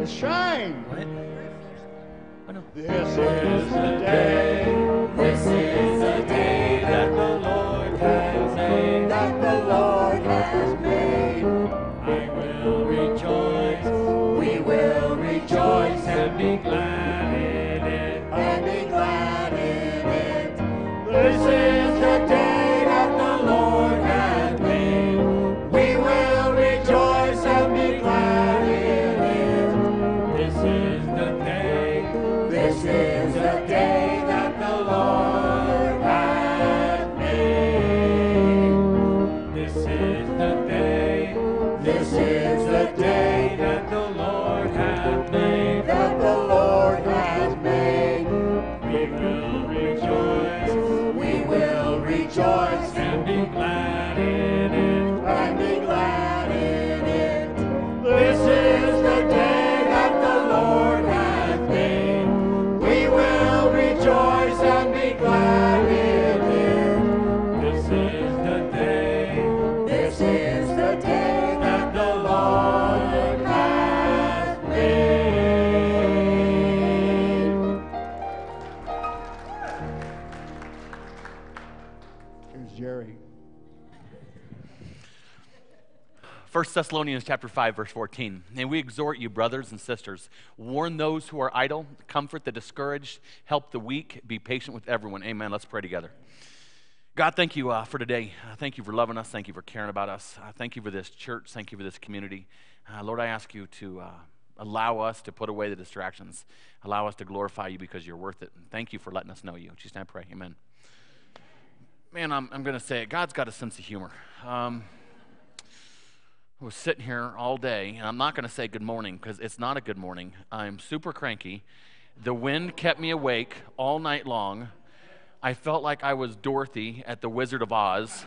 and shine. What? Oh, no. This Thessalonians chapter 5 verse 14. And we exhort you brothers and sisters, warn those who are idle, comfort the discouraged, help the weak, be patient with everyone. Amen. Let's pray together. God, thank you uh, for today. Uh, thank you for loving us. Thank you for caring about us. Uh, thank you for this church. Thank you for this community. Uh, Lord, I ask you to uh, allow us to put away the distractions. Allow us to glorify you because you're worth it. And thank you for letting us know you. In Jesus' I pray. Amen. Man, I'm, I'm going to say it. God's got a sense of humor. Um, was sitting here all day, and I'm not going to say good morning because it's not a good morning. I'm super cranky. The wind kept me awake all night long. I felt like I was Dorothy at the Wizard of Oz.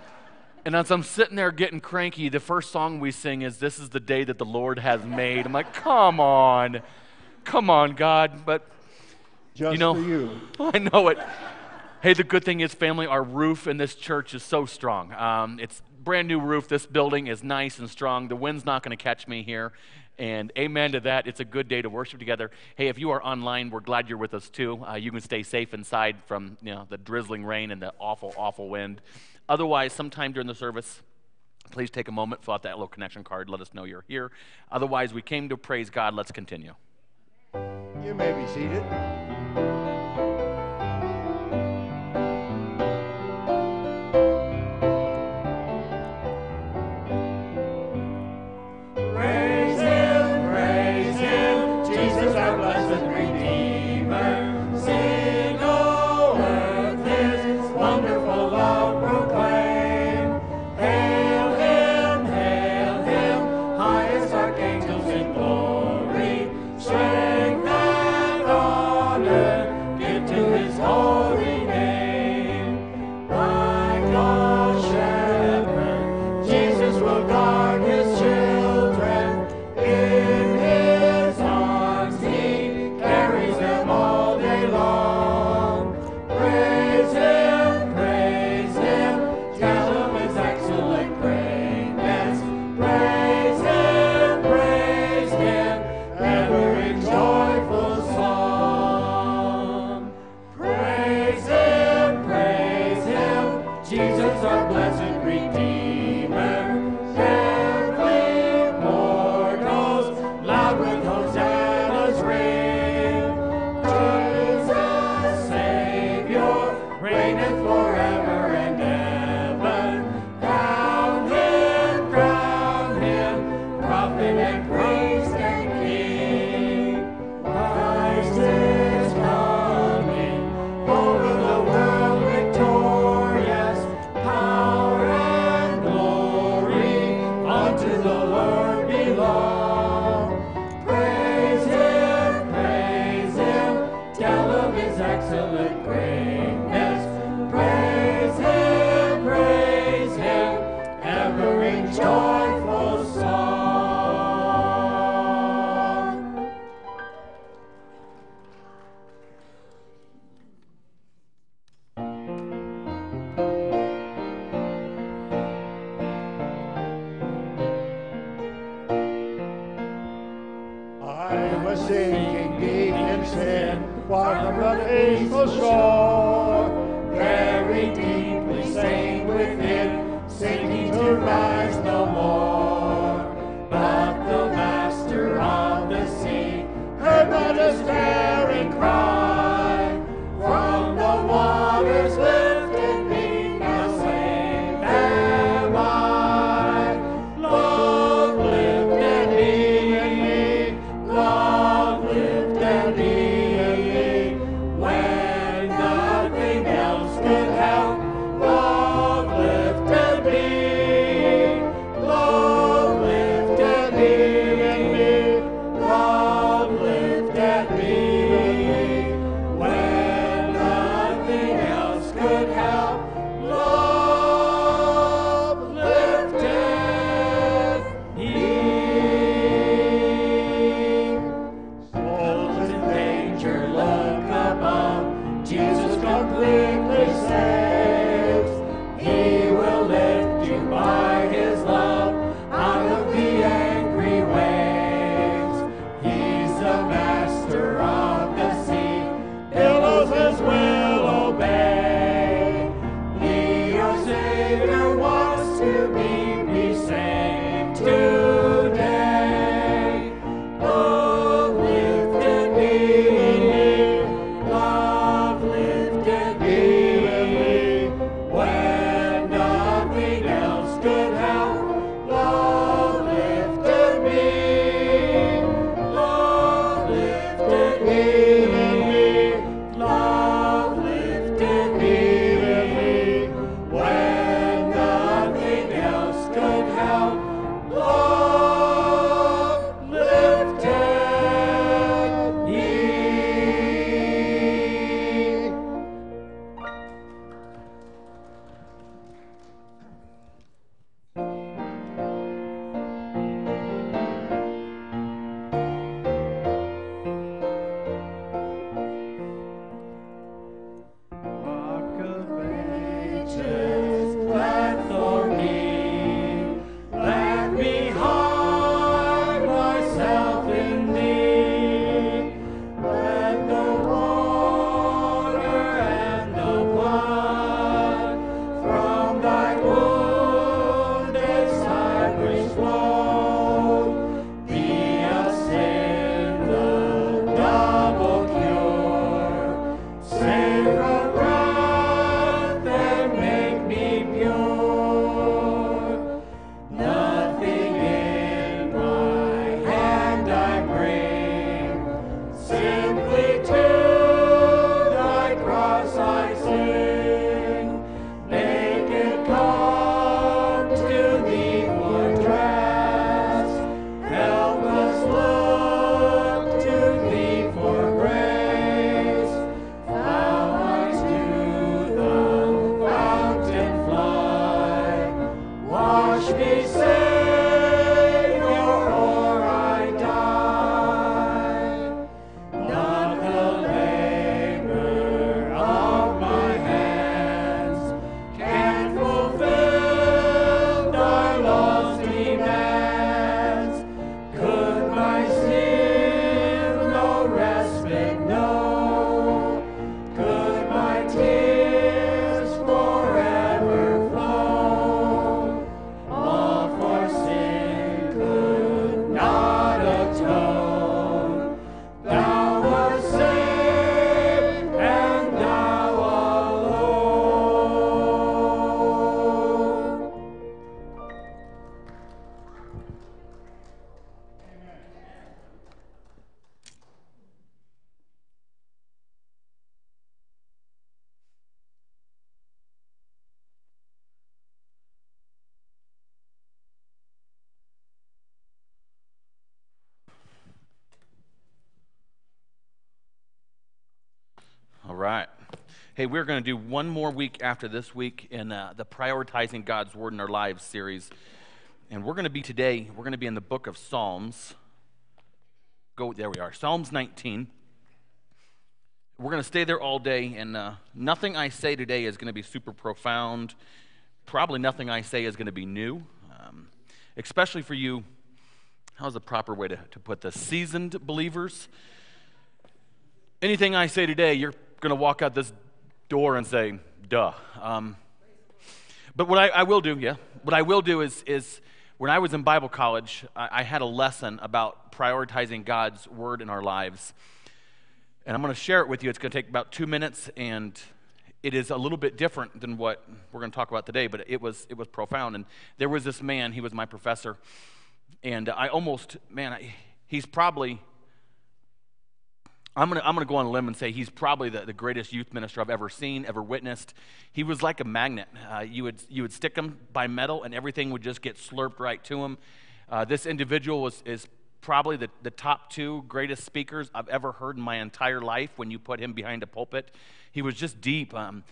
and as I'm sitting there getting cranky, the first song we sing is This is the Day That the Lord Has Made. I'm like, come on. Come on, God. But Just You know- for you. I know it. Hey, the good thing is, family, our roof in this church is so strong. Um, it's brand new roof. This building is nice and strong. The wind's not going to catch me here. And amen to that. It's a good day to worship together. Hey, if you are online, we're glad you're with us too. Uh, you can stay safe inside from you know the drizzling rain and the awful, awful wind. Otherwise, sometime during the service, please take a moment, fill out that little connection card, let us know you're here. Otherwise, we came to praise God. Let's continue. You may be seated. we're going to do one more week after this week in uh, the Prioritizing God's Word in Our Lives series. And we're going to be today, we're going to be in the book of Psalms. Go, there we are, Psalms 19. We're going to stay there all day, and uh, nothing I say today is going to be super profound. Probably nothing I say is going to be new, um, especially for you. How's the proper way to, to put this? Seasoned believers anything I say today, you're going to walk out this door and say, duh. Um, but what I, I, will do, yeah, what I will do is, is when I was in Bible college, I, I had a lesson about prioritizing God's word in our lives. And I'm going to share it with you. It's going to take about two minutes, and it is a little bit different than what we're going to talk about today, but it was, it was profound. And there was this man, he was my professor, and I almost, man, I, he's probably, I'm going to I'm gonna go on a limb and say he's probably the, the greatest youth minister I've ever seen, ever witnessed. He was like a magnet. Uh, you, would, you would stick him by metal, and everything would just get slurped right to him. Uh, this individual was, is probably the, the top two greatest speakers I've ever heard in my entire life when you put him behind a pulpit. He was just deep. Um,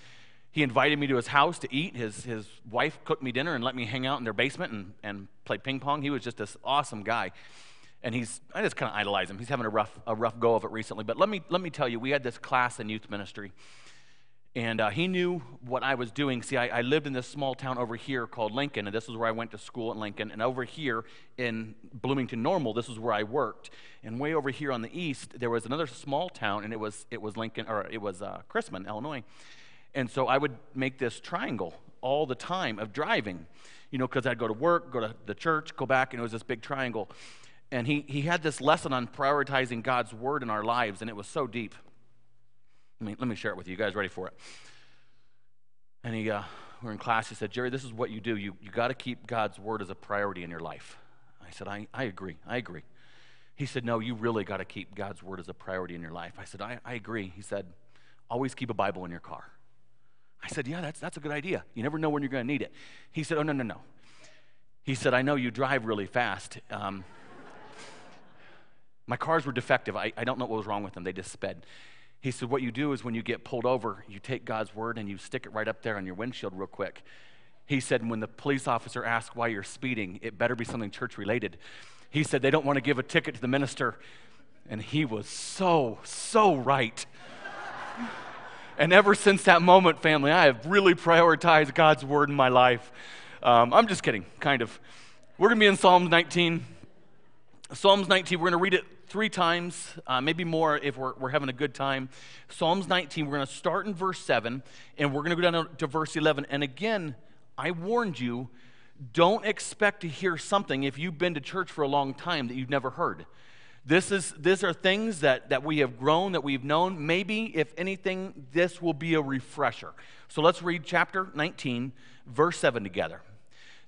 he invited me to his house to eat. His, his wife cooked me dinner and let me hang out in their basement and, and play ping pong. He was just this awesome guy. And he's, I just kind of idolize him. He's having a rough, a rough go of it recently. But let me, let me tell you, we had this class in youth ministry and uh, he knew what I was doing. See, I, I, lived in this small town over here called Lincoln, and this is where I went to school in Lincoln. And over here in Bloomington Normal, this is where I worked. And way over here on the east, there was another small town, and it was it was Lincoln or it was uh, Chrisman, Illinois. And so I would make this triangle all the time of driving, you know, because I'd go to work, go to the church, go back, and it was this big triangle. And he he had this lesson on prioritizing God's word in our lives, and it was so deep. Let me, let me share it with you. You guys ready for it? And he, uh, we're in class. He said, Jerry, this is what you do. You, you got to keep God's word as a priority in your life. I said, I, I agree. I agree. He said, No, you really got to keep God's word as a priority in your life. I said, I, I agree. He said, Always keep a Bible in your car. I said, Yeah, that's, that's a good idea. You never know when you're going to need it. He said, Oh, no, no, no. He said, I know you drive really fast. Um, my cars were defective. I, I don't know what was wrong with them. They just sped. He said, What you do is when you get pulled over, you take God's word and you stick it right up there on your windshield real quick. He said, When the police officer asks why you're speeding, it better be something church related. He said, They don't want to give a ticket to the minister. And he was so, so right. and ever since that moment, family, I have really prioritized God's word in my life. Um, I'm just kidding, kind of. We're going to be in Psalms 19. Psalms 19, we're going to read it three times, uh, maybe more if we're, we're having a good time. Psalms 19, we're going to start in verse 7, and we're going to go down to verse 11. And again, I warned you, don't expect to hear something if you've been to church for a long time that you've never heard. This is, these are things that, that we have grown, that we've known. Maybe, if anything, this will be a refresher. So let's read chapter 19, verse 7 together.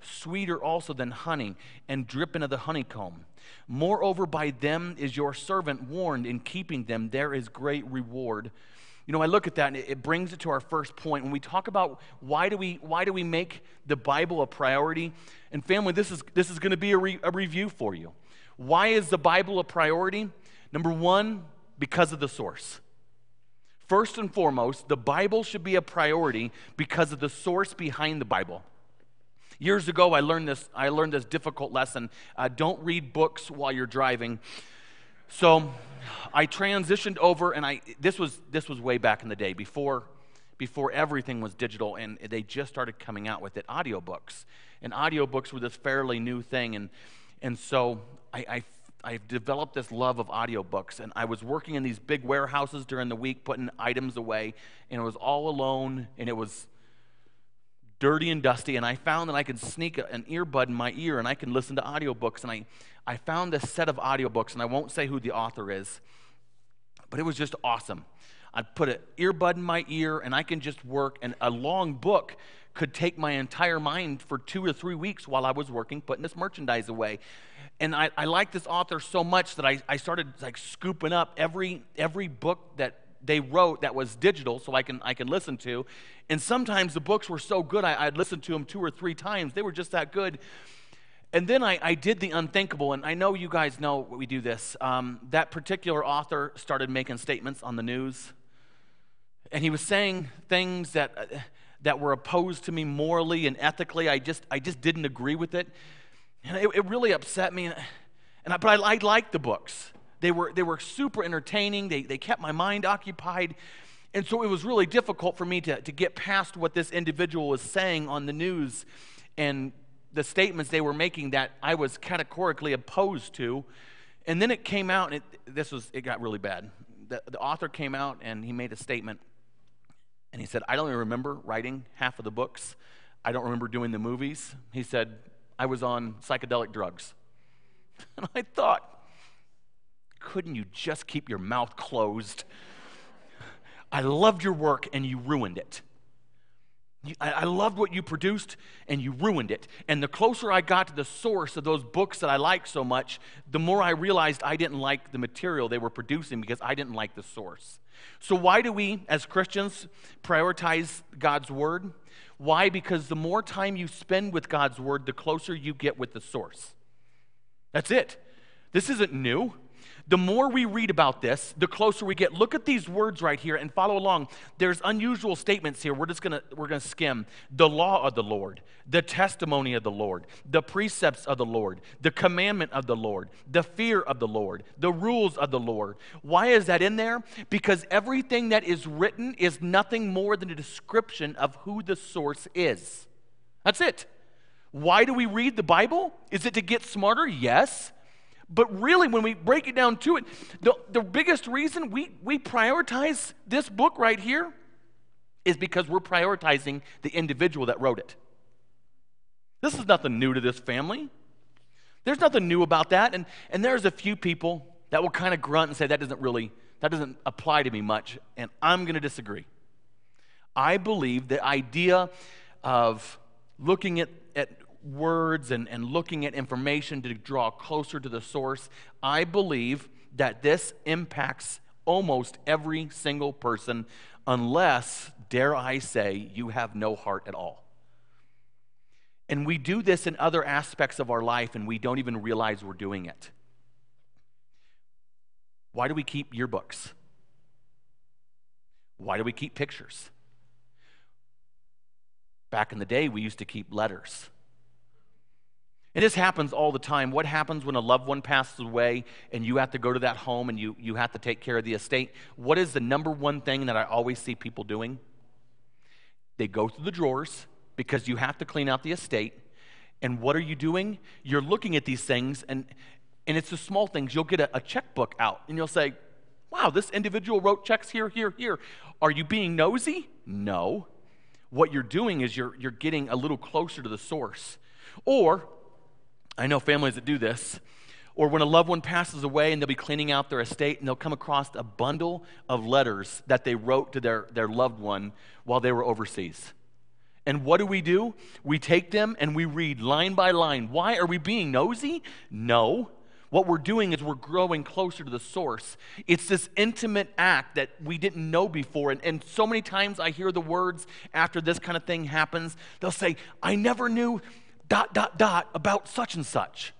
sweeter also than honey, and dripping of the honeycomb. Moreover, by them is your servant warned, in keeping them there is great reward. You know, I look at that and it brings it to our first point. When we talk about why do we, why do we make the Bible a priority? And family, this is, this is going to be a, re, a review for you. Why is the Bible a priority? Number one, because of the source. First and foremost, the Bible should be a priority because of the source behind the Bible. Years ago, I learned this, I learned this difficult lesson. Uh, don't read books while you're driving. So I transitioned over, and I, this, was, this was way back in the day, before, before everything was digital, and they just started coming out with it, audiobooks. And audiobooks were this fairly new thing. And, and so I, I I've developed this love of audiobooks, and I was working in these big warehouses during the week, putting items away, and it was all alone, and it was dirty and dusty, and I found that I could sneak an earbud in my ear and I can listen to audiobooks. And I, I found this set of audiobooks, and I won't say who the author is, but it was just awesome. I'd put an earbud in my ear, and I can just work, and a long book could take my entire mind for two or three weeks while I was working, putting this merchandise away. And I, I like this author so much that I, I started like scooping up every every book that they wrote that was digital so I can, I can listen to. And sometimes the books were so good, I, I'd listen to them two or three times. They were just that good. And then I, I did the unthinkable, and I know you guys know we do this. Um, that particular author started making statements on the news, and he was saying things that, uh, that were opposed to me morally and ethically. I just, I just didn't agree with it. And it, it really upset me. And, I, but I, I liked the books. They were, they were super entertaining, they, they kept my mind occupied. And so it was really difficult for me to, to get past what this individual was saying on the news and the statements they were making that I was categorically opposed to. And then it came out, and it, this was, it got really bad. The, the author came out and he made a statement. And he said, I don't even remember writing half of the books. I don't remember doing the movies. He said, I was on psychedelic drugs. And I thought, couldn't you just keep your mouth closed? I loved your work and you ruined it. I loved what you produced and you ruined it. And the closer I got to the source of those books that I liked so much, the more I realized I didn't like the material they were producing because I didn't like the source. So, why do we as Christians prioritize God's Word? Why? Because the more time you spend with God's Word, the closer you get with the source. That's it. This isn't new. The more we read about this, the closer we get. Look at these words right here and follow along. There's unusual statements here. We're just gonna we're gonna skim. The law of the Lord, the testimony of the Lord, the precepts of the Lord, the commandment of the Lord, the fear of the Lord, the rules of the Lord. Why is that in there? Because everything that is written is nothing more than a description of who the source is. That's it. Why do we read the Bible? Is it to get smarter? Yes. But really, when we break it down to it, the, the biggest reason we, we prioritize this book right here is because we're prioritizing the individual that wrote it. This is nothing new to this family. There's nothing new about that. And, and there's a few people that will kind of grunt and say that doesn't really, that doesn't apply to me much. And I'm going to disagree. I believe the idea of looking at, at words and, and looking at information to draw closer to the source, I believe that this impacts almost every single person, unless, dare I say, you have no heart at all. And we do this in other aspects of our life, and we don't even realize we're doing it. Why do we keep yearbooks? Why do we keep pictures? Back in the day, we used to keep letters. And this happens all the time. What happens when a loved one passes away and you have to go to that home and you, you have to take care of the estate? What is the number one thing that I always see people doing? They go through the drawers because you have to clean out the estate. And what are you doing? You're looking at these things, and, and it's the small things. You'll get a, a checkbook out and you'll say, Wow, this individual wrote checks here, here, here. Are you being nosy? No. What you're doing is you're, you're getting a little closer to the source. Or I know families that do this. Or when a loved one passes away and they'll be cleaning out their estate and they'll come across a bundle of letters that they wrote to their, their loved one while they were overseas. And what do we do? We take them and we read line by line. Why are we being nosy? No. What we're doing is we're growing closer to the source. It's this intimate act that we didn't know before. And, and so many times I hear the words after this kind of thing happens, they'll say, I never knew dot, dot, dot about such and such.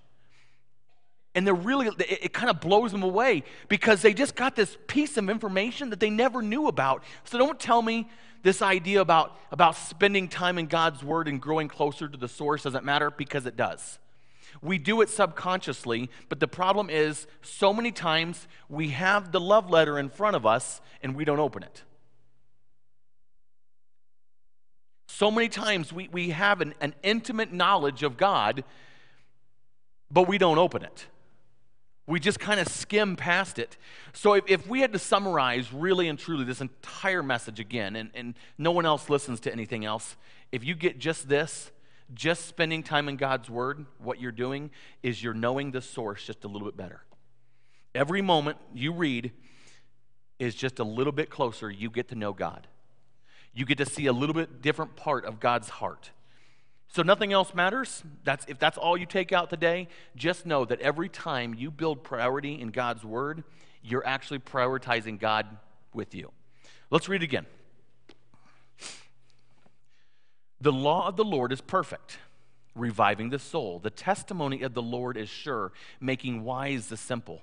And they're really, it, it kind of blows them away because they just got this piece of information that they never knew about. So don't tell me this idea about, about spending time in God's Word and growing closer to the source doesn't matter because it does. We do it subconsciously, but the problem is so many times we have the love letter in front of us and we don't open it. So many times we, we have an, an intimate knowledge of God, but we don't open it. We just kind of skim past it. So, if, if we had to summarize really and truly this entire message again, and, and no one else listens to anything else, if you get just this, just spending time in God's Word, what you're doing is you're knowing the source just a little bit better. Every moment you read is just a little bit closer, you get to know God you get to see a little bit different part of God's heart. So nothing else matters. That's if that's all you take out today, just know that every time you build priority in God's word, you're actually prioritizing God with you. Let's read again. The law of the Lord is perfect, reviving the soul. The testimony of the Lord is sure, making wise the simple.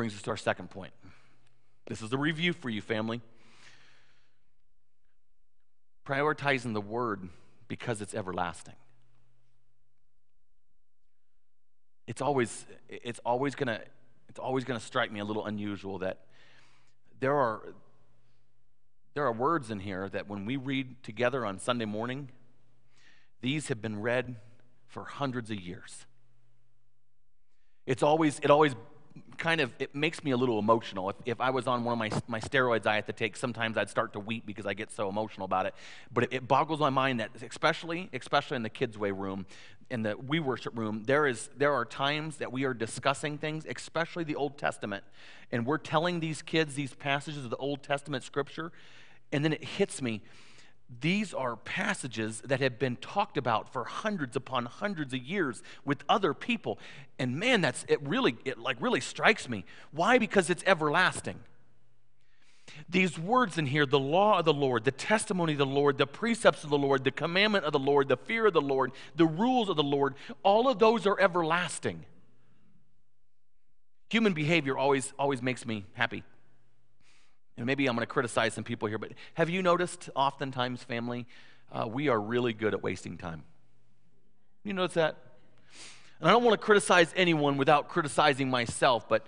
Brings us to our second point. This is a review for you, family. Prioritizing the word because it's everlasting. It's always, it's always gonna, it's always gonna strike me a little unusual that there are, there are words in here that when we read together on Sunday morning, these have been read for hundreds of years. It's always, it always kind of it makes me a little emotional. If, if I was on one of my, my steroids I have to take, sometimes I'd start to weep because I get so emotional about it. But it, it boggles my mind that especially especially in the kids' way room, in the we worship room, there is there are times that we are discussing things, especially the Old Testament, and we're telling these kids these passages of the Old Testament scripture, and then it hits me these are passages that have been talked about for hundreds upon hundreds of years with other people. And man that's it really it like really strikes me. Why? Because it's everlasting. These words in here the law of the lord the testimony of the lord the precepts of the lord the commandment of the lord the fear of the lord the rules of the lord all of those are everlasting. Human behavior always always makes me happy and maybe I'm going to criticize some people here, but have you noticed oftentimes, family, uh, we are really good at wasting time? You notice that? And I don't want to criticize anyone without criticizing myself, but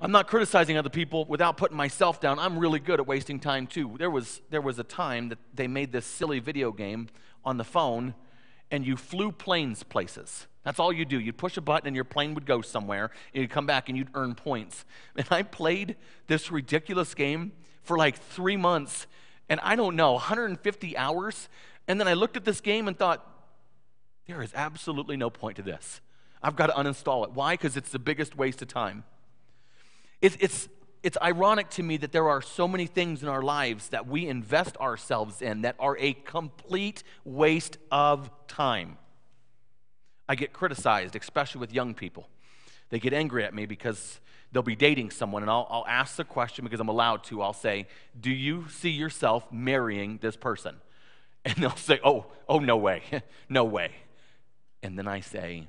I'm not criticizing other people without putting myself down. I'm really good at wasting time too. There was, there was a time that they made this silly video game on the phone and you flew planes places. That's all you do. You'd push a button and your plane would go somewhere, and you'd come back and you'd earn points. And I played this ridiculous game for like three months, and I don't know, 150 hours. And then I looked at this game and thought, there is absolutely no point to this. I've got to uninstall it. Why? Because it's the biggest waste of time. It's, it's, it's ironic to me that there are so many things in our lives that we invest ourselves in that are a complete waste of time. I get criticized, especially with young people. They get angry at me because they'll be dating someone, and I'll, I'll ask the question because I'm allowed to. I'll say, Do you see yourself marrying this person? And they'll say, Oh, oh, no way, no way. And then I say,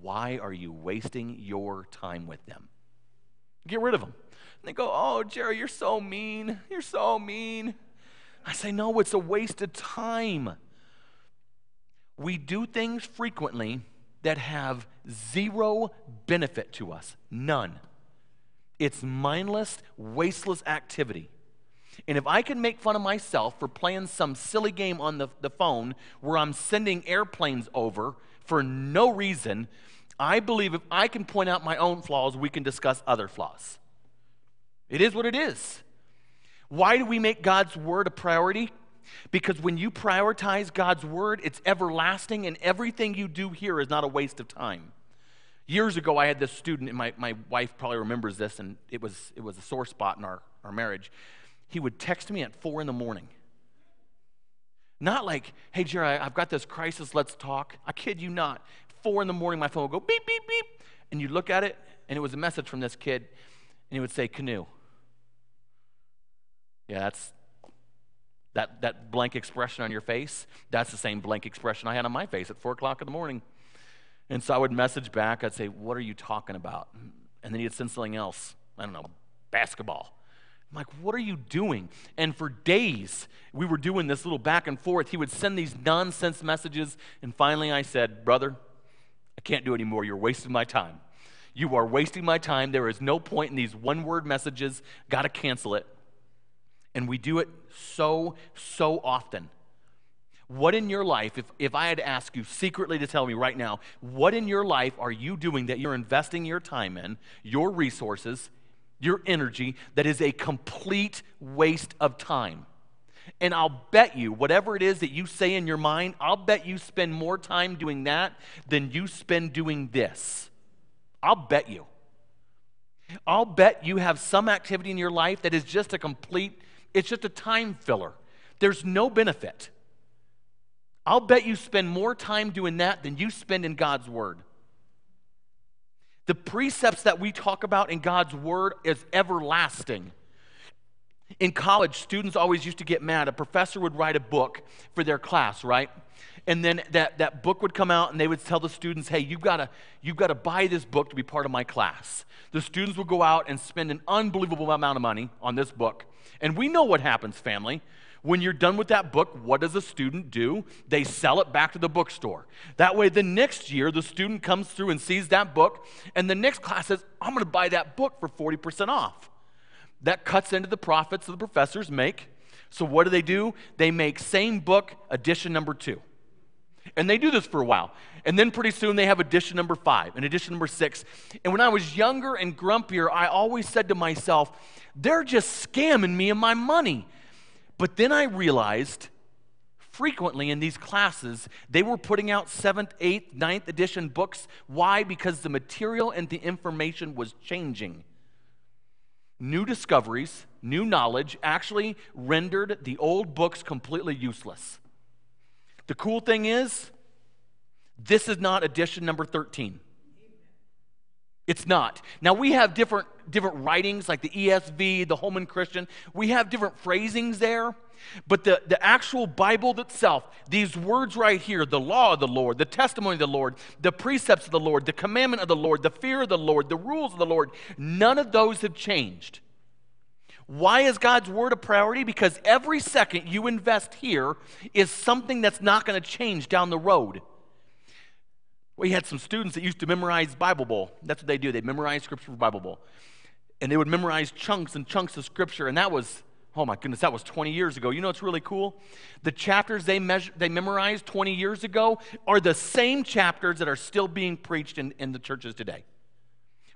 Why are you wasting your time with them? Get rid of them. And they go, Oh, Jerry, you're so mean. You're so mean. I say, No, it's a waste of time. We do things frequently that have zero benefit to us, none. It's mindless, wasteless activity. And if I can make fun of myself for playing some silly game on the, the phone where I'm sending airplanes over for no reason, I believe if I can point out my own flaws, we can discuss other flaws. It is what it is. Why do we make God's word a priority? Because when you prioritize God's word, it's everlasting, and everything you do here is not a waste of time. Years ago, I had this student, and my, my wife probably remembers this, and it was, it was a sore spot in our, our marriage. He would text me at four in the morning. Not like, hey, Jerry, I've got this crisis, let's talk. I kid you not. Four in the morning, my phone would go beep, beep, beep. And you look at it, and it was a message from this kid, and he would say, canoe. Yeah, that's that, that blank expression on your face. That's the same blank expression I had on my face at four o'clock in the morning. And so I would message back, I'd say, What are you talking about? And then he'd send something else. I don't know, basketball. I'm like, what are you doing? And for days, we were doing this little back and forth. He would send these nonsense messages. And finally, I said, Brother, I can't do anymore. You're wasting my time. You are wasting my time. There is no point in these one word messages. Got to cancel it. And we do it so, so often. What in your life, if, if I had to ask you secretly to tell me right now, what in your life are you doing that you're investing your time in, your resources, your energy, that is a complete waste of time? And I'll bet you, whatever it is that you say in your mind, I'll bet you spend more time doing that than you spend doing this. I'll bet you. I'll bet you have some activity in your life that is just a complete, it's just a time filler. There's no benefit. I'll bet you spend more time doing that than you spend in God's Word. The precepts that we talk about in God's Word is everlasting. In college, students always used to get mad. A professor would write a book for their class, right? And then that, that book would come out and they would tell the students, hey, you've got to you've to buy this book to be part of my class. The students would go out and spend an unbelievable amount of money on this book. And we know what happens, family. When you're done with that book, what does a student do? They sell it back to the bookstore. That way, the next year, the student comes through and sees that book, and the next class says, I'm going to buy that book for 40% off. That cuts into the profits that the professors make. So, what do they do? They make same book, edition number two. And they do this for a while. And then pretty soon they have edition number five and edition number six. And when I was younger and grumpier, I always said to myself, they're just scamming me and my money. But then I realized frequently in these classes, they were putting out seventh, eighth, ninth edition books. Why? Because the material and the information was changing. New discoveries, new knowledge actually rendered the old books completely useless. The cool thing is, this is not edition number 13. It's not. Now we have different different writings like the ESV, the Holman Christian. We have different phrasings there. But the, the actual Bible itself, these words right here, the law of the Lord, the testimony of the Lord, the precepts of the Lord, the commandment of the Lord, the fear of the Lord, the rules of the Lord, none of those have changed. Why is God's word a priority? Because every second you invest here is something that's not going to change down the road. We had some students that used to memorize Bible Bowl. That's what they do. They memorize scripture for Bible Bowl. And they would memorize chunks and chunks of scripture. And that was, oh my goodness, that was 20 years ago. You know what's really cool? The chapters they, measure, they memorized 20 years ago are the same chapters that are still being preached in, in the churches today.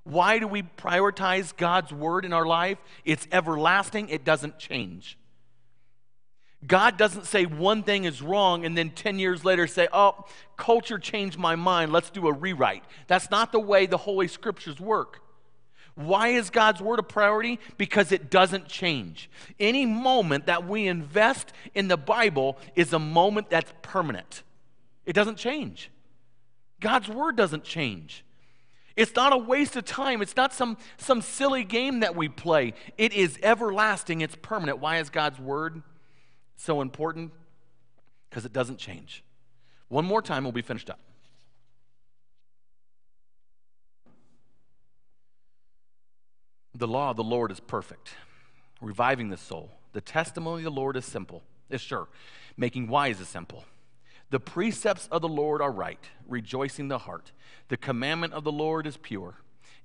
Why do we prioritize God's word in our life? It's everlasting, it doesn't change. God doesn't say one thing is wrong and then 10 years later say, oh, culture changed my mind, let's do a rewrite. That's not the way the Holy Scriptures work. Why is God's Word a priority? Because it doesn't change. Any moment that we invest in the Bible is a moment that's permanent, it doesn't change. God's Word doesn't change. It's not a waste of time. It's not some, some silly game that we play. It is everlasting. It's permanent. Why is God's Word? so important? Because it doesn't change. One more time, we'll be finished up. The law of the Lord is perfect, reviving the soul. The testimony of the Lord is simple, is sure, making wise is simple. The precepts of the Lord are right, rejoicing the heart. The commandment of the Lord is pure,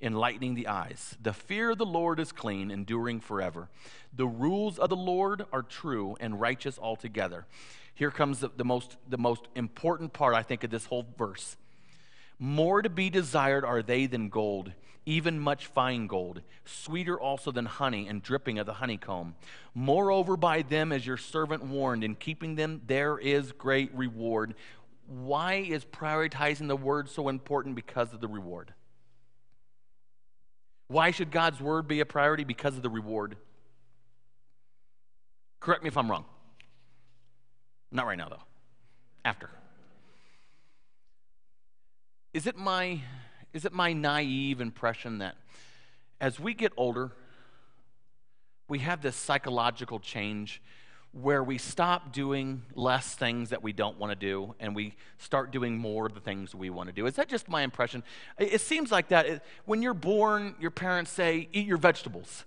enlightening the eyes. The fear of the Lord is clean, enduring forever. The rules of the Lord are true and righteous altogether. Here comes the, the, most, the most important part, I think, of this whole verse. More to be desired are they than gold, even much fine gold, sweeter also than honey and dripping of the honeycomb. Moreover, by them is your servant warned, in keeping them there is great reward. Why is prioritizing the word so important? Because of the reward. Why should God's word be a priority? Because of the reward. Correct me if I'm wrong. Not right now, though. After. Is it my is it my naive impression that as we get older, we have this psychological change where we stop doing less things that we don't want to do and we start doing more of the things we want to do. Is that just my impression? It seems like that. When you're born, your parents say, Eat your vegetables.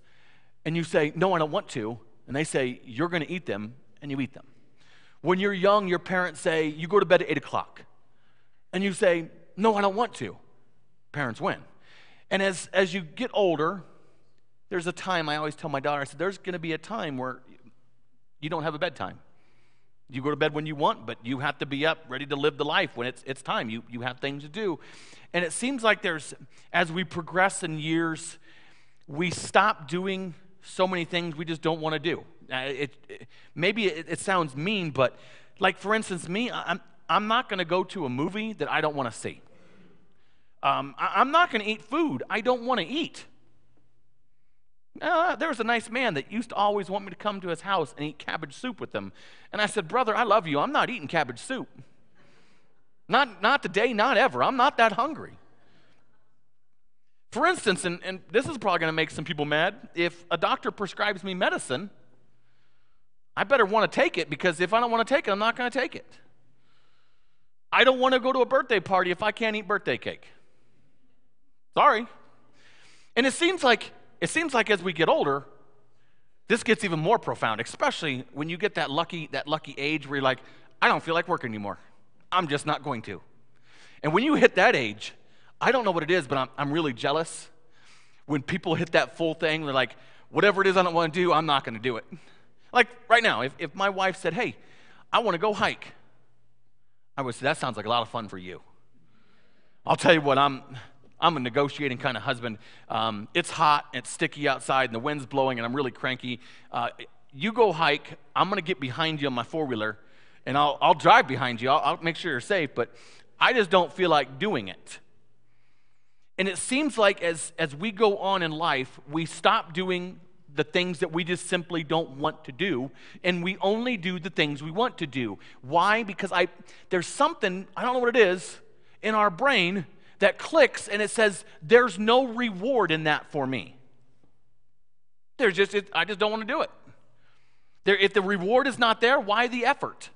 And you say, No, I don't want to. And they say, You're going to eat them, and you eat them. When you're young, your parents say, You go to bed at 8 o'clock. And you say, No, I don't want to. Parents win. And as, as you get older, there's a time I always tell my daughter, I said, There's going to be a time where you don't have a bedtime. You go to bed when you want, but you have to be up ready to live the life when it's, it's time. You, you have things to do. And it seems like there's, as we progress in years, we stop doing so many things we just don't want to do. Uh, it, it, maybe it, it sounds mean, but like for instance, me, I'm, I'm not going to go to a movie that I don't want to see. Um, I, am not going to eat food I don't want to eat. Uh, there was a nice man that used to always want me to come to his house and eat cabbage soup with him. And I said, Brother, I love you. I'm not eating cabbage soup. Not, not today, not ever. I'm not that hungry. For instance, and, and this is probably going to make some people mad, if a doctor prescribes me medicine, I better want to take it because if I don't want to take it, I'm not going to take it. I don't want to go to a birthday party if I can't eat birthday cake. Sorry. And it seems like it seems like as we get older, this gets even more profound, especially when you get that lucky that lucky age where you're like, I don't feel like working anymore. I'm just not going to. And when you hit that age, I don't know what it is, but I'm, I'm really jealous. When people hit that full thing, they're like, whatever it is I don't want to do, I'm not going to do it. Like right now, if, if my wife said, hey, I want to go hike, I would say, that sounds like a lot of fun for you. I'll tell you what, I'm, I'm a negotiating kind of husband. Um, it's hot, it's sticky outside, and the wind's blowing, and I'm really cranky. Uh, you go hike, I'm going to get behind you on my four wheeler, and I'll, I'll drive behind you. I'll, I'll make sure you're safe, but I just don't feel like doing it. And it seems like as, as we go on in life, we stop doing the things that we just simply don't want to do and we only do the things we want to do why because i there's something i don't know what it is in our brain that clicks and it says there's no reward in that for me there's just it, i just don't want to do it there, if the reward is not there why the effort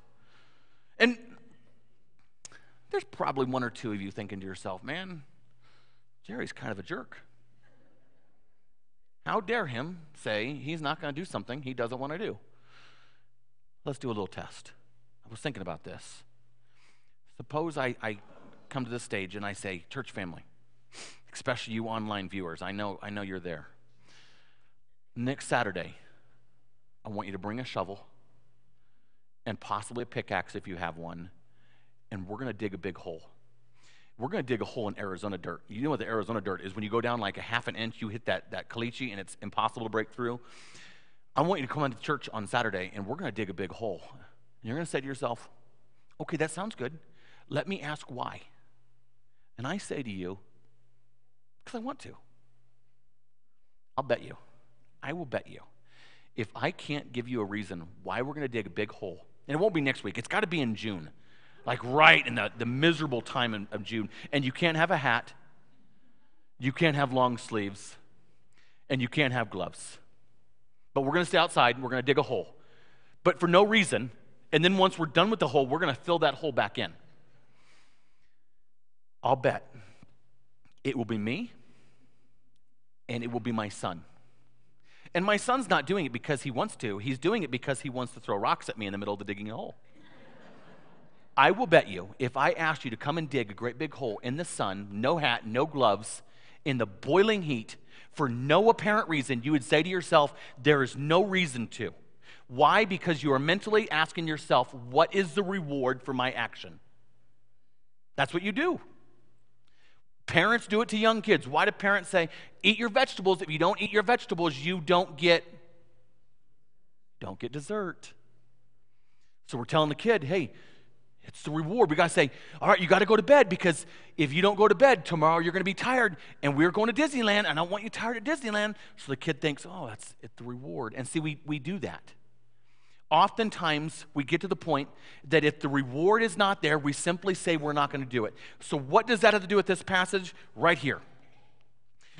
and there's probably one or two of you thinking to yourself man jerry's kind of a jerk how dare him say he's not going to do something he doesn't want to do? Let's do a little test. I was thinking about this. Suppose I, I come to this stage and I say, Church family, especially you online viewers, I know, I know you're there. Next Saturday, I want you to bring a shovel and possibly a pickaxe if you have one, and we're going to dig a big hole we're going to dig a hole in Arizona dirt. You know what the Arizona dirt is? When you go down like a half an inch, you hit that, that caliche and it's impossible to break through. I want you to come into church on Saturday and we're going to dig a big hole. And you're going to say to yourself, okay, that sounds good. Let me ask why. And I say to you, because I want to. I'll bet you. I will bet you. If I can't give you a reason why we're going to dig a big hole, and it won't be next week, it's got to be in June like right in the, the miserable time in, of June. And you can't have a hat, you can't have long sleeves, and you can't have gloves. But we're going to stay outside and we're going to dig a hole. But for no reason. And then once we're done with the hole, we're going to fill that hole back in. I'll bet it will be me and it will be my son. And my son's not doing it because he wants to. He's doing it because he wants to throw rocks at me in the middle of the digging hole. I will bet you, if I asked you to come and dig a great big hole in the sun, no hat, no gloves, in the boiling heat, for no apparent reason, you would say to yourself, There is no reason to. Why? Because you are mentally asking yourself, What is the reward for my action? That's what you do. Parents do it to young kids. Why do parents say, Eat your vegetables? If you don't eat your vegetables, you don't get don't get dessert. So we're telling the kid, hey, it's the reward. We got to say, all right, you got to go to bed because if you don't go to bed tomorrow, you're going to be tired. And we're going to Disneyland. and I don't want you tired at Disneyland. So the kid thinks, oh, that's it's the reward. And see, we, we do that. Oftentimes, we get to the point that if the reward is not there, we simply say we're not going to do it. So, what does that have to do with this passage? Right here.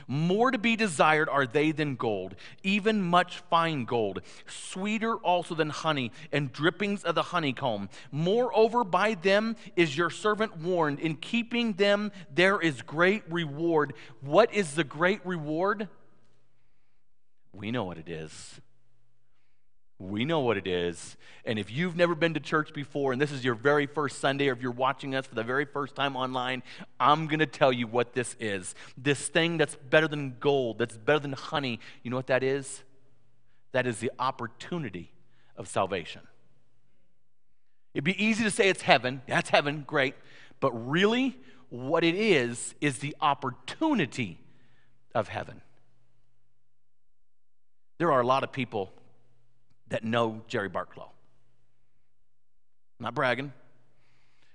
More to be desired are they than gold, even much fine gold, sweeter also than honey and drippings of the honeycomb. Moreover, by them is your servant warned. In keeping them, there is great reward. What is the great reward? We know what it is. We know what it is. And if you've never been to church before and this is your very first Sunday, or if you're watching us for the very first time online, I'm going to tell you what this is. This thing that's better than gold, that's better than honey, you know what that is? That is the opportunity of salvation. It'd be easy to say it's heaven. That's heaven, great. But really, what it is, is the opportunity of heaven. There are a lot of people that know Jerry Barklow. Not bragging.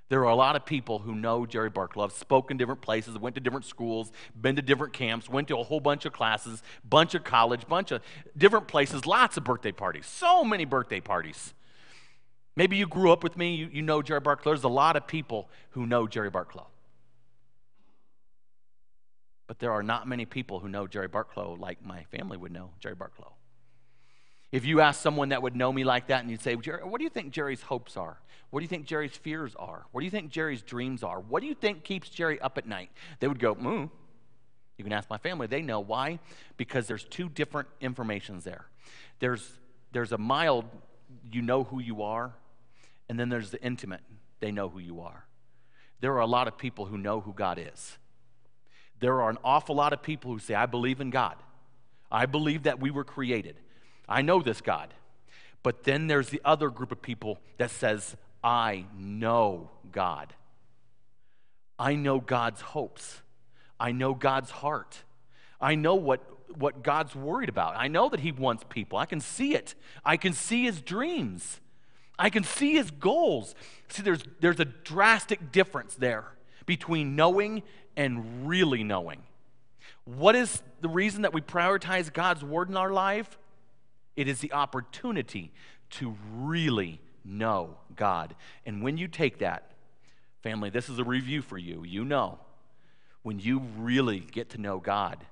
There are a lot of people who know Jerry Barklow. I've spoken different places, went to different schools, been to different camps, went to a whole bunch of classes, bunch of college, bunch of different places, lots of birthday parties, so many birthday parties. Maybe you grew up with me, you, you know Jerry Barklow. There's a lot of people who know Jerry Barklow. But there are not many people who know Jerry Barklow like my family would know Jerry Barklow. If you ask someone that would know me like that and you'd say, what do you think Jerry's hopes are? What do you think Jerry's fears are? What do you think Jerry's dreams are? What do you think keeps Jerry up at night? They would go, hmm. You can ask my family. They know why? Because there's two different informations there. There's, there's a mild, you know who you are, and then there's the intimate, they know who you are. There are a lot of people who know who God is. There are an awful lot of people who say, I believe in God. I believe that we were created. I know this God. But then there's the other group of people that says, I know God. I know God's hopes. I know God's heart. I know what, what God's worried about. I know that He wants people. I can see it. I can see His dreams. I can see His goals. See, there's, there's a drastic difference there between knowing and really knowing. What is the reason that we prioritize God's word in our life? It is the opportunity to really know God. And when you take that, family, this is a review for you. You know, when you really get to know God,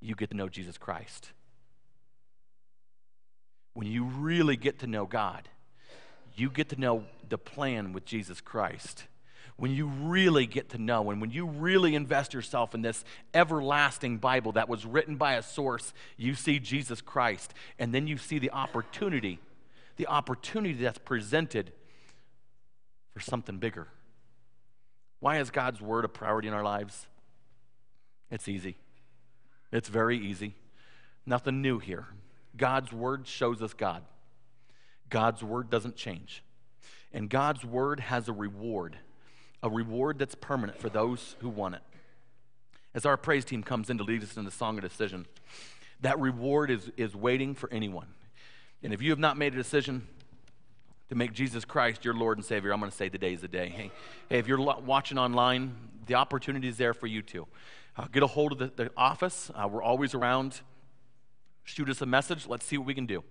you get to know Jesus Christ. When you really get to know God, you get to know the plan with Jesus Christ. When you really get to know and when you really invest yourself in this everlasting Bible that was written by a source, you see Jesus Christ. And then you see the opportunity the opportunity that's presented for something bigger. Why is God's word a priority in our lives? It's easy. It's very easy. Nothing new here. God's word shows us God. God's word doesn't change. And God's word has a reward, a reward that's permanent for those who want it. As our praise team comes in to lead us in the song of decision, that reward is, is waiting for anyone. And if you have not made a decision to make Jesus Christ your Lord and Savior, I'm going to say today is the day. Hey, hey if you're watching online, the opportunity is there for you too. Uh, get a hold of the, the office. Uh, we're always around. Shoot us a message. Let's see what we can do.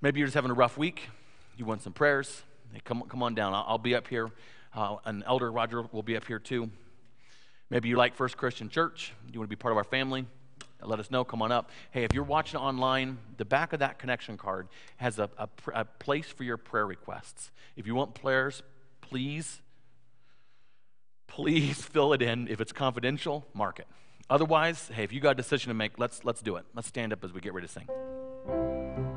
Maybe you're just having a rough week. You want some prayers. Hey, come, come on down. I'll, I'll be up here. Uh, an elder, Roger, will be up here too. Maybe you like First Christian Church. You want to be part of our family let us know. Come on up. Hey, if you're watching online, the back of that connection card has a, a, a place for your prayer requests. If you want prayers, please, please fill it in. If it's confidential, mark it. Otherwise, hey, if you got a decision to make, let's, let's do it. Let's stand up as we get ready to sing.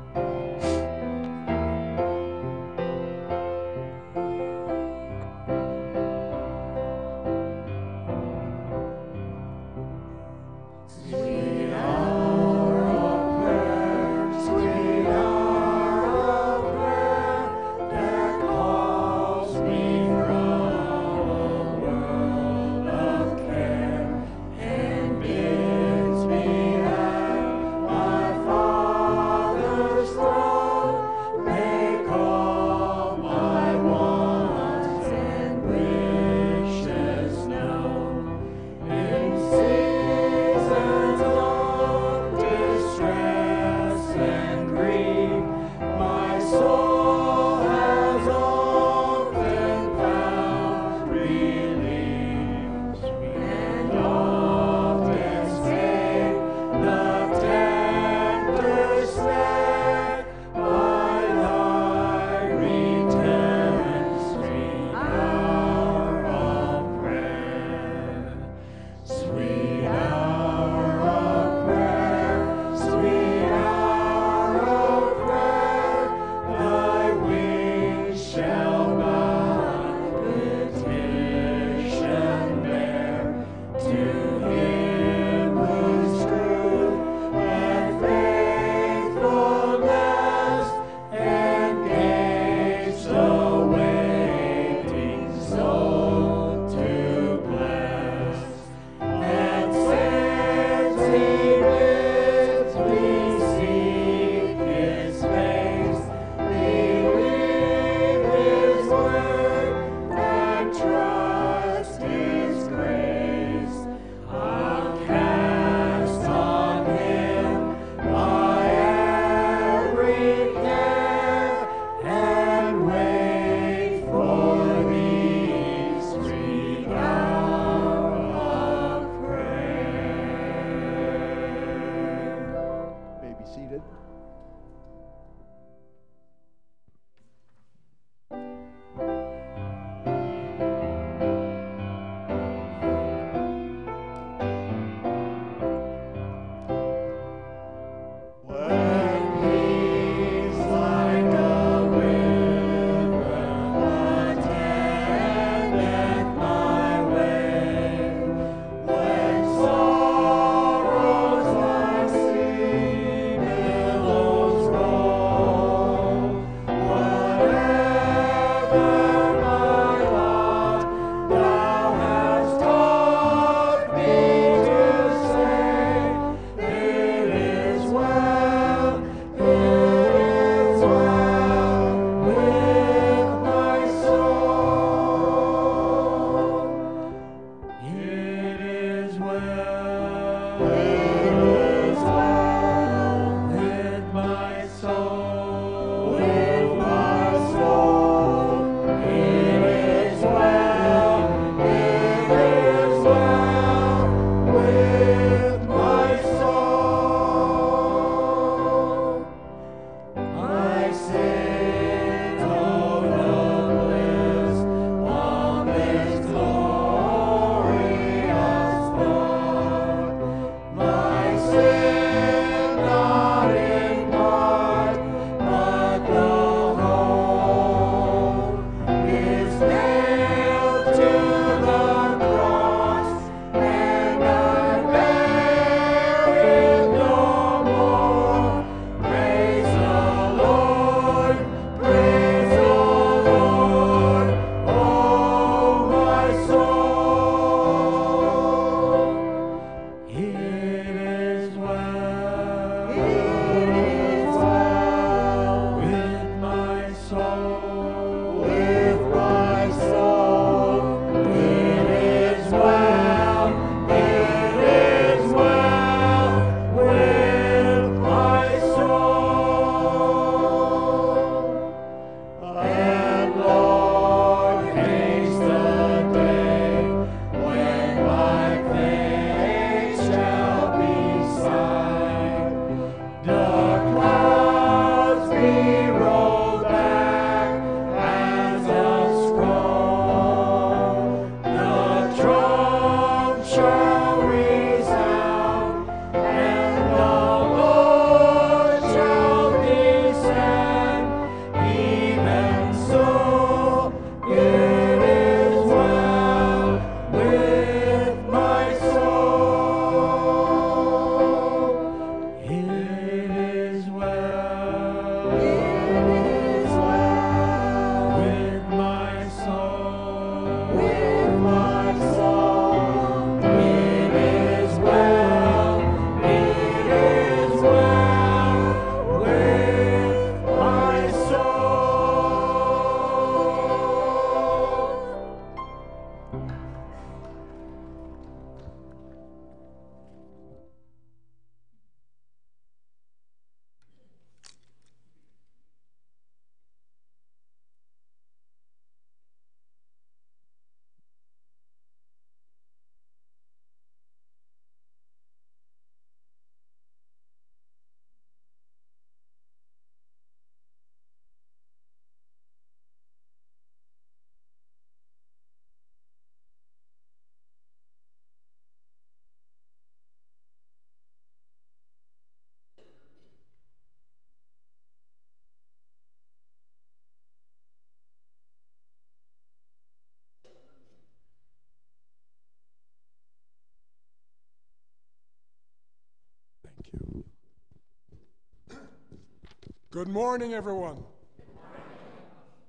Good morning, everyone.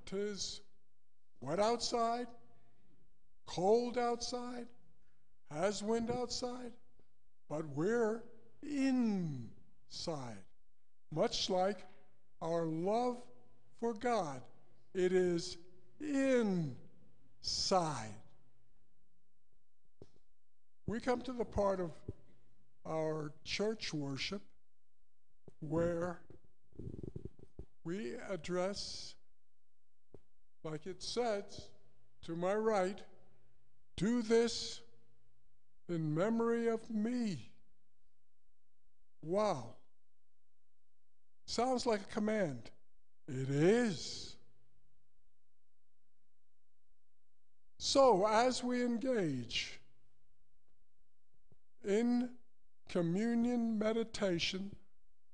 Tis wet outside, cold outside, has wind outside, but we're inside. Much like our love for God, it is inside. We come to the part of our church worship where we address, like it says to my right, do this in memory of me. Wow. Sounds like a command. It is. So, as we engage in communion meditation,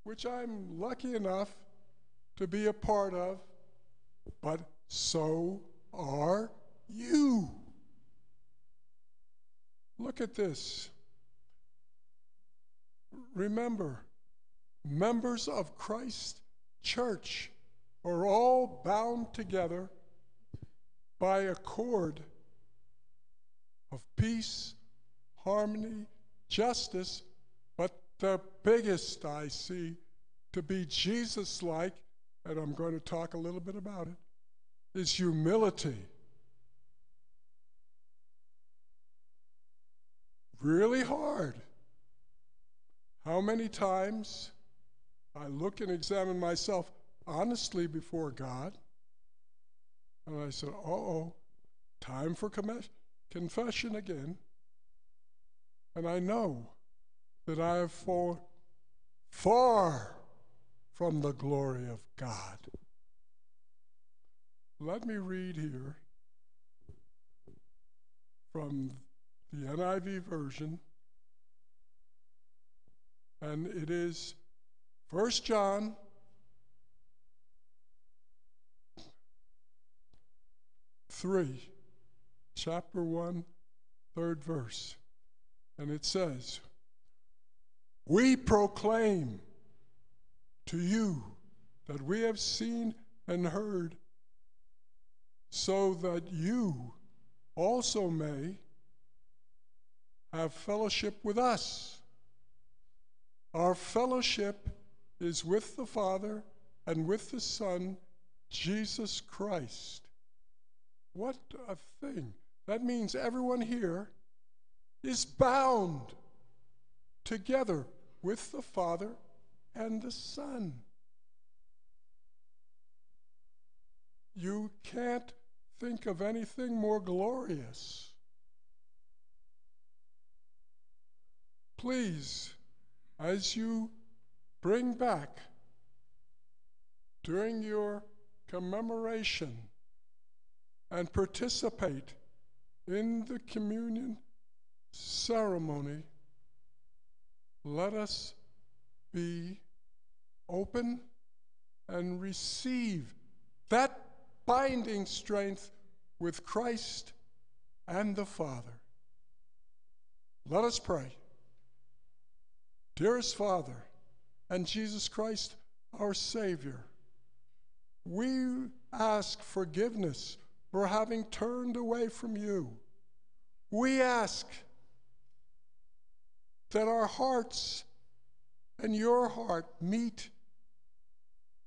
which I'm lucky enough to be a part of, but so are you. Look at this. Remember, members of Christ Church are all bound together by a cord of peace, harmony, justice, but the biggest I see to be Jesus like, and I'm going to talk a little bit about it, is humility. Really hard. How many times I look and examine myself honestly before God, and I said, uh oh, time for com- confession again. And I know that I have fallen far from the glory of God. Let me read here from the NIV version, and it is 1 John three, chapter one, third verse. And it says, We proclaim to you that we have seen and heard, so that you also may have fellowship with us. Our fellowship is with the Father and with the Son, Jesus Christ. What a thing. That means everyone here is bound together with the Father and the Son. You can't think of anything more glorious. Please, as you bring back during your commemoration and participate in the communion ceremony, let us be open and receive that binding strength with Christ and the Father. Let us pray. Dearest Father and Jesus Christ, our Savior, we ask forgiveness for having turned away from you. We ask that our hearts and your heart meet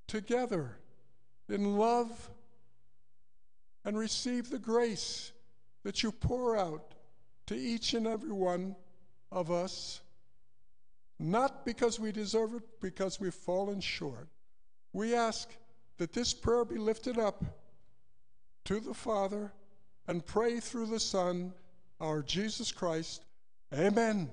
together in love and receive the grace that you pour out to each and every one of us, not because we deserve it, because we've fallen short. We ask that this prayer be lifted up to the Father and pray through the Son, our Jesus Christ. Amen.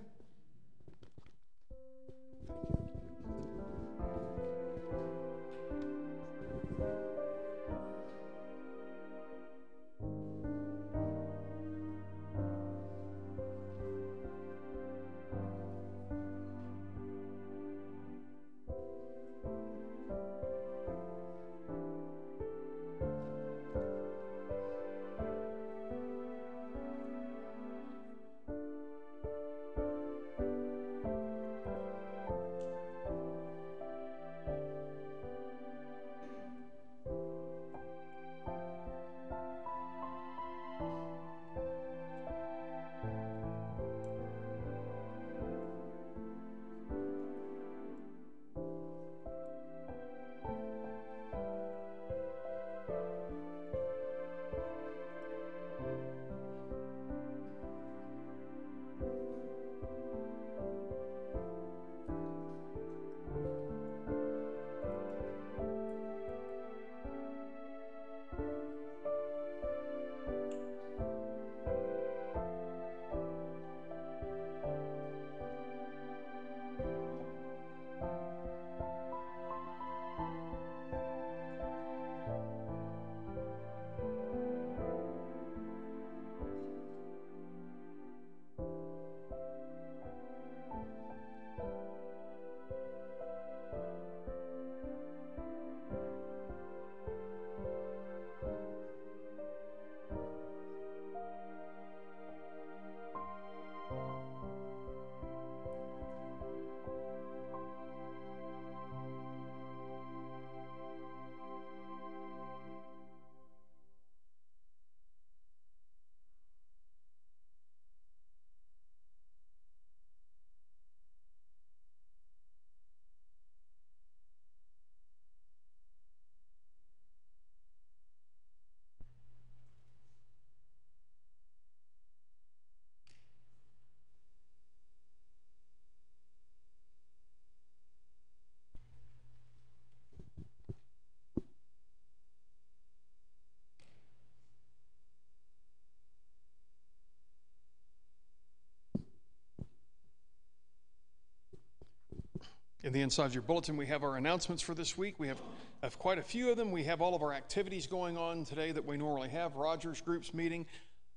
In the inside of your bulletin, we have our announcements for this week. We have, have quite a few of them. We have all of our activities going on today that we normally have. Rogers Group's meeting.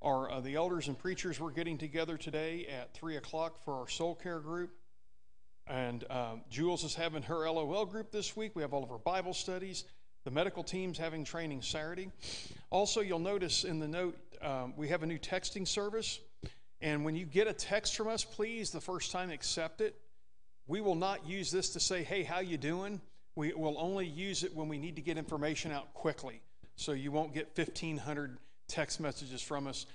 Our, uh, the elders and preachers were getting together today at 3 o'clock for our soul care group. And um, Jules is having her LOL group this week. We have all of our Bible studies. The medical team's having training Saturday. Also, you'll notice in the note um, we have a new texting service. And when you get a text from us, please, the first time, accept it. We will not use this to say, hey, how you doing? We will only use it when we need to get information out quickly. So you won't get 1,500 text messages from us.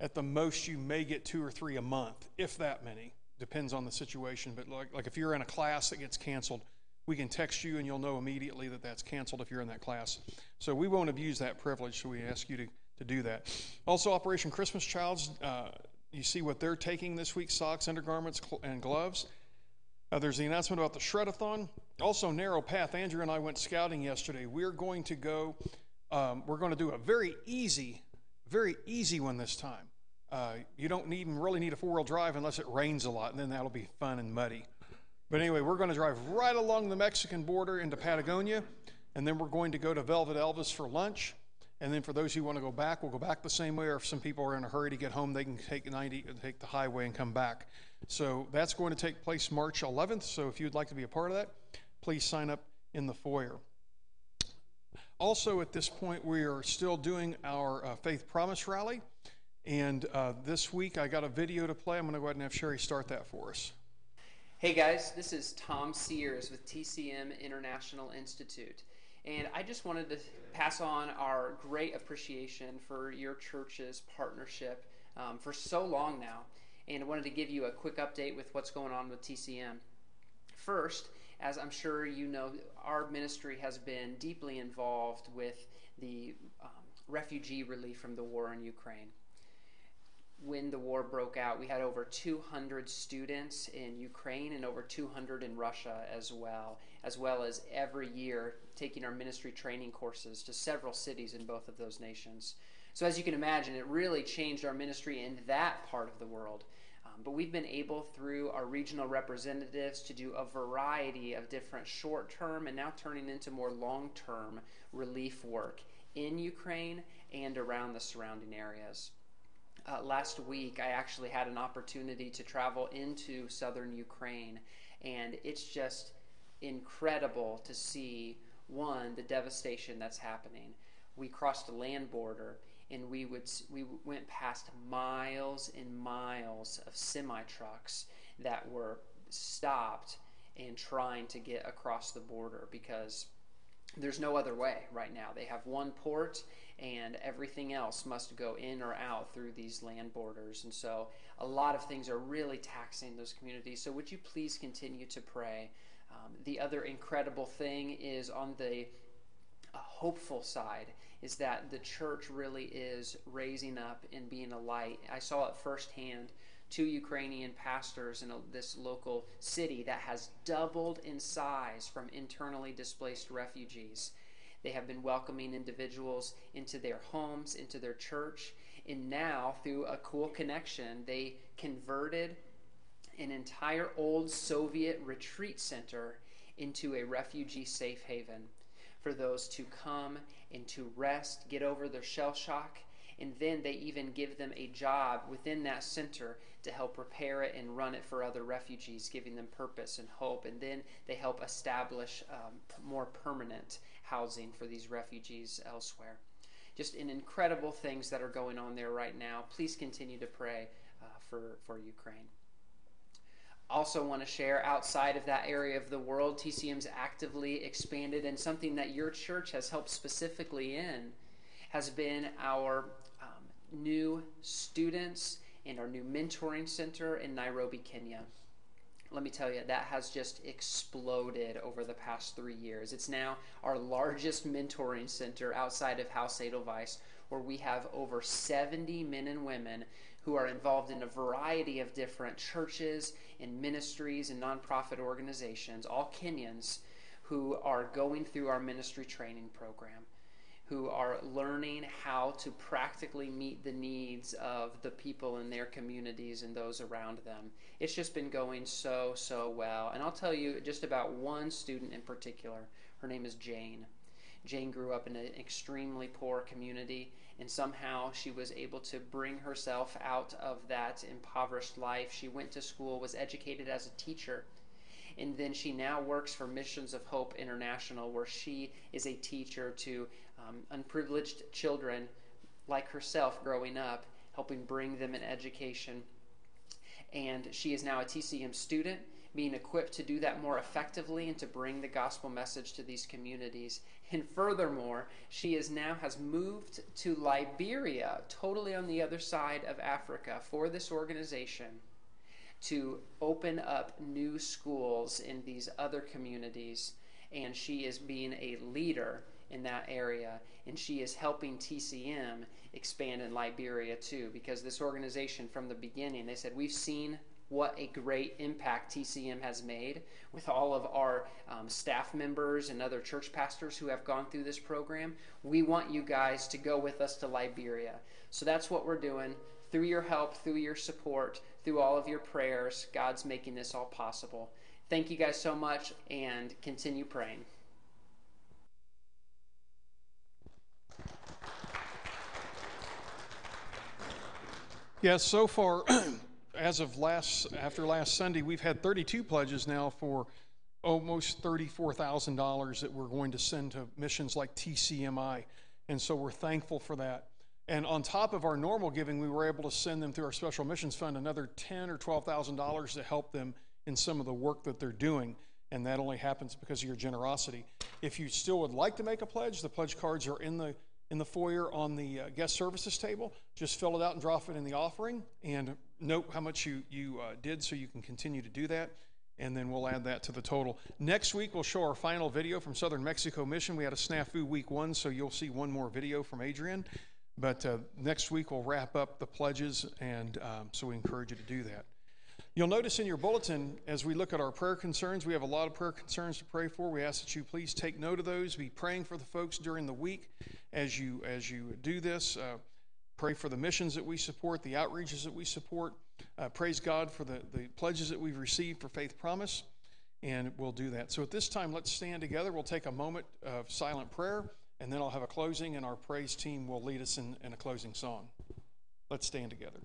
At the most, you may get two or three a month, if that many. Depends on the situation. But like, like if you're in a class that gets canceled, we can text you and you'll know immediately that that's canceled if you're in that class. So we won't abuse that privilege, so we ask you to, to do that. Also, Operation Christmas Child's, uh, you see what they're taking this week socks, undergarments, and gloves. Uh, there's the announcement about the Shredathon. Also, Narrow Path. Andrew and I went scouting yesterday. We're going to go, um, we're going to do a very easy, very easy one this time. Uh, you don't need, really need a four wheel drive unless it rains a lot, and then that'll be fun and muddy. But anyway, we're going to drive right along the Mexican border into Patagonia, and then we're going to go to Velvet Elvis for lunch. And then for those who want to go back, we'll go back the same way. Or if some people are in a hurry to get home, they can take 90, take the highway and come back. So that's going to take place March 11th. So if you'd like to be a part of that, please sign up in the foyer. Also, at this point, we are still doing our uh, Faith Promise Rally. And uh, this week, I got a video to play. I'm going to go ahead and have Sherry start that for us. Hey guys, this is Tom Sears with TCM International Institute. And I just wanted to pass on our great appreciation for your church's partnership um, for so long now. And I wanted to give you a quick update with what's going on with TCM. First, as I'm sure you know, our ministry has been deeply involved with the um, refugee relief from the war in Ukraine when the war broke out, we had over 200 students in Ukraine and over 200 in Russia as well, as well as every year taking our ministry training courses to several cities in both of those nations. So, as you can imagine, it really changed our ministry in that part of the world. But we've been able, through our regional representatives, to do a variety of different short term and now turning into more long term relief work in Ukraine and around the surrounding areas uh, last week, I actually had an opportunity to travel into southern Ukraine, and it's just incredible to see one the devastation that's happening. We crossed a land border, and we would we went past miles and miles of semi trucks that were stopped and trying to get across the border because there's no other way right now. They have one port and everything else must go in or out through these land borders. And so a lot of things are really taxing those communities. So would you please continue to pray? Um, the other incredible thing is on the uh, hopeful side is that the church really is raising up and being a light. I saw it firsthand. Two Ukrainian pastors in a, this local city that has doubled in size from internally displaced refugees they have been welcoming individuals into their homes, into their church. And now, through a cool connection, they converted an entire old Soviet retreat center into a refugee safe haven for those to come and to rest, get over their shell shock, and then they even give them a job within that center to help repair it and run it for other refugees, giving them purpose and hope. And then they help establish um, more permanent housing for these refugees elsewhere. Just in incredible things that are going on there right now. Please continue to pray uh, for, for Ukraine. Also, want to share outside of that area of the world, TCM's actively expanded, and something that your church has helped specifically in has been our um, new students and our new mentoring center in Nairobi, Kenya let me tell you, that has just exploded over the past three years. It's now our largest mentoring center outside of Haus Edelweiss, where we have over 70 men and women who are involved in a variety of different churches and ministries and nonprofit organizations, all Kenyans, who are going through our ministry training program who are learning how to practically meet the needs of the people in their communities and those around them. It's just been going so, so well. And I'll tell you just about one student in particular. Her name is Jane. Jane grew up in an extremely poor community, and somehow she was able to bring herself out of that impoverished life. She went to school, was educated as a teacher, and then she now works for Missions of Hope International, where she is a teacher to um, unprivileged children like herself growing up, helping bring them an education. And she is now a TCM student, being equipped to do that more effectively and to bring the gospel message to these communities. And furthermore, she is now has moved to Liberia, totally on the other side of Africa, for this organization to open up new schools in these other communities. And she is being a leader in that area. And she is helping TCM expand in Liberia too, because this organization from the beginning, they said, We've seen what a great impact TCM has made with all of our um, staff members and other church pastors who have gone through this program. We want you guys to go with us to Liberia. So that's what we're doing. Through your help, through your support, through all of your prayers, God's making this all possible. Thank you guys so much and continue praying. Yes, so far, as of last after last Sunday, we've had 32 pledges now for almost $34,000 that we're going to send to missions like TCMI, and so we're thankful for that. And on top of our normal giving, we were able to send them through our special missions fund another ten or twelve thousand dollars to help them in some of the work that they're doing. And that only happens because of your generosity. If you still would like to make a pledge, the pledge cards are in the in the foyer on the uh, guest services table. Just fill it out and drop it in the offering, and note how much you you uh, did, so you can continue to do that. And then we'll add that to the total. Next week, we'll show our final video from Southern Mexico Mission. We had a snafu week one, so you'll see one more video from Adrian. But uh, next week we'll wrap up the pledges, and um, so we encourage you to do that. You'll notice in your bulletin, as we look at our prayer concerns, we have a lot of prayer concerns to pray for. We ask that you please take note of those. Be praying for the folks during the week as you as you do this. Uh, pray for the missions that we support, the outreaches that we support. Uh, praise God for the, the pledges that we've received for Faith Promise, and we'll do that. So at this time, let's stand together. We'll take a moment of silent prayer and then I'll have a closing, and our praise team will lead us in, in a closing song. Let's stand together.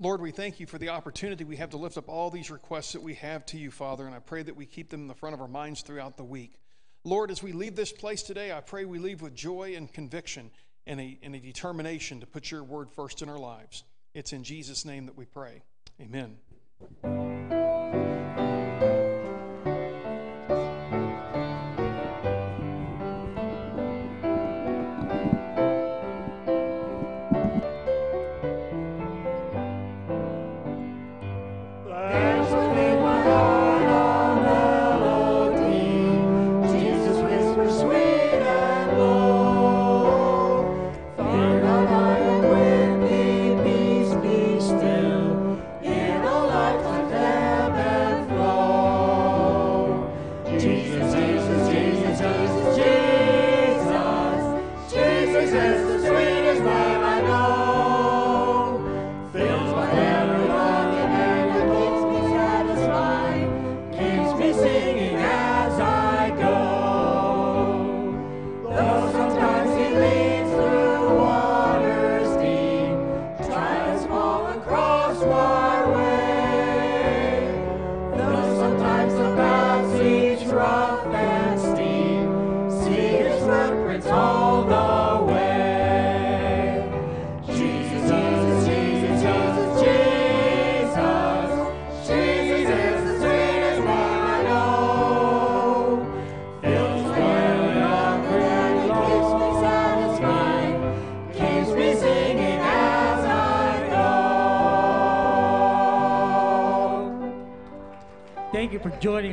Lord, we thank you for the opportunity we have to lift up all these requests that we have to you, Father, and I pray that we keep them in the front of our minds throughout the week. Lord, as we leave this place today, I pray we leave with joy and conviction and a, and a determination to put your word first in our lives. It's in Jesus' name that we pray. Amen.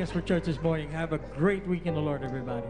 Us for church this morning. Have a great week in the Lord, everybody.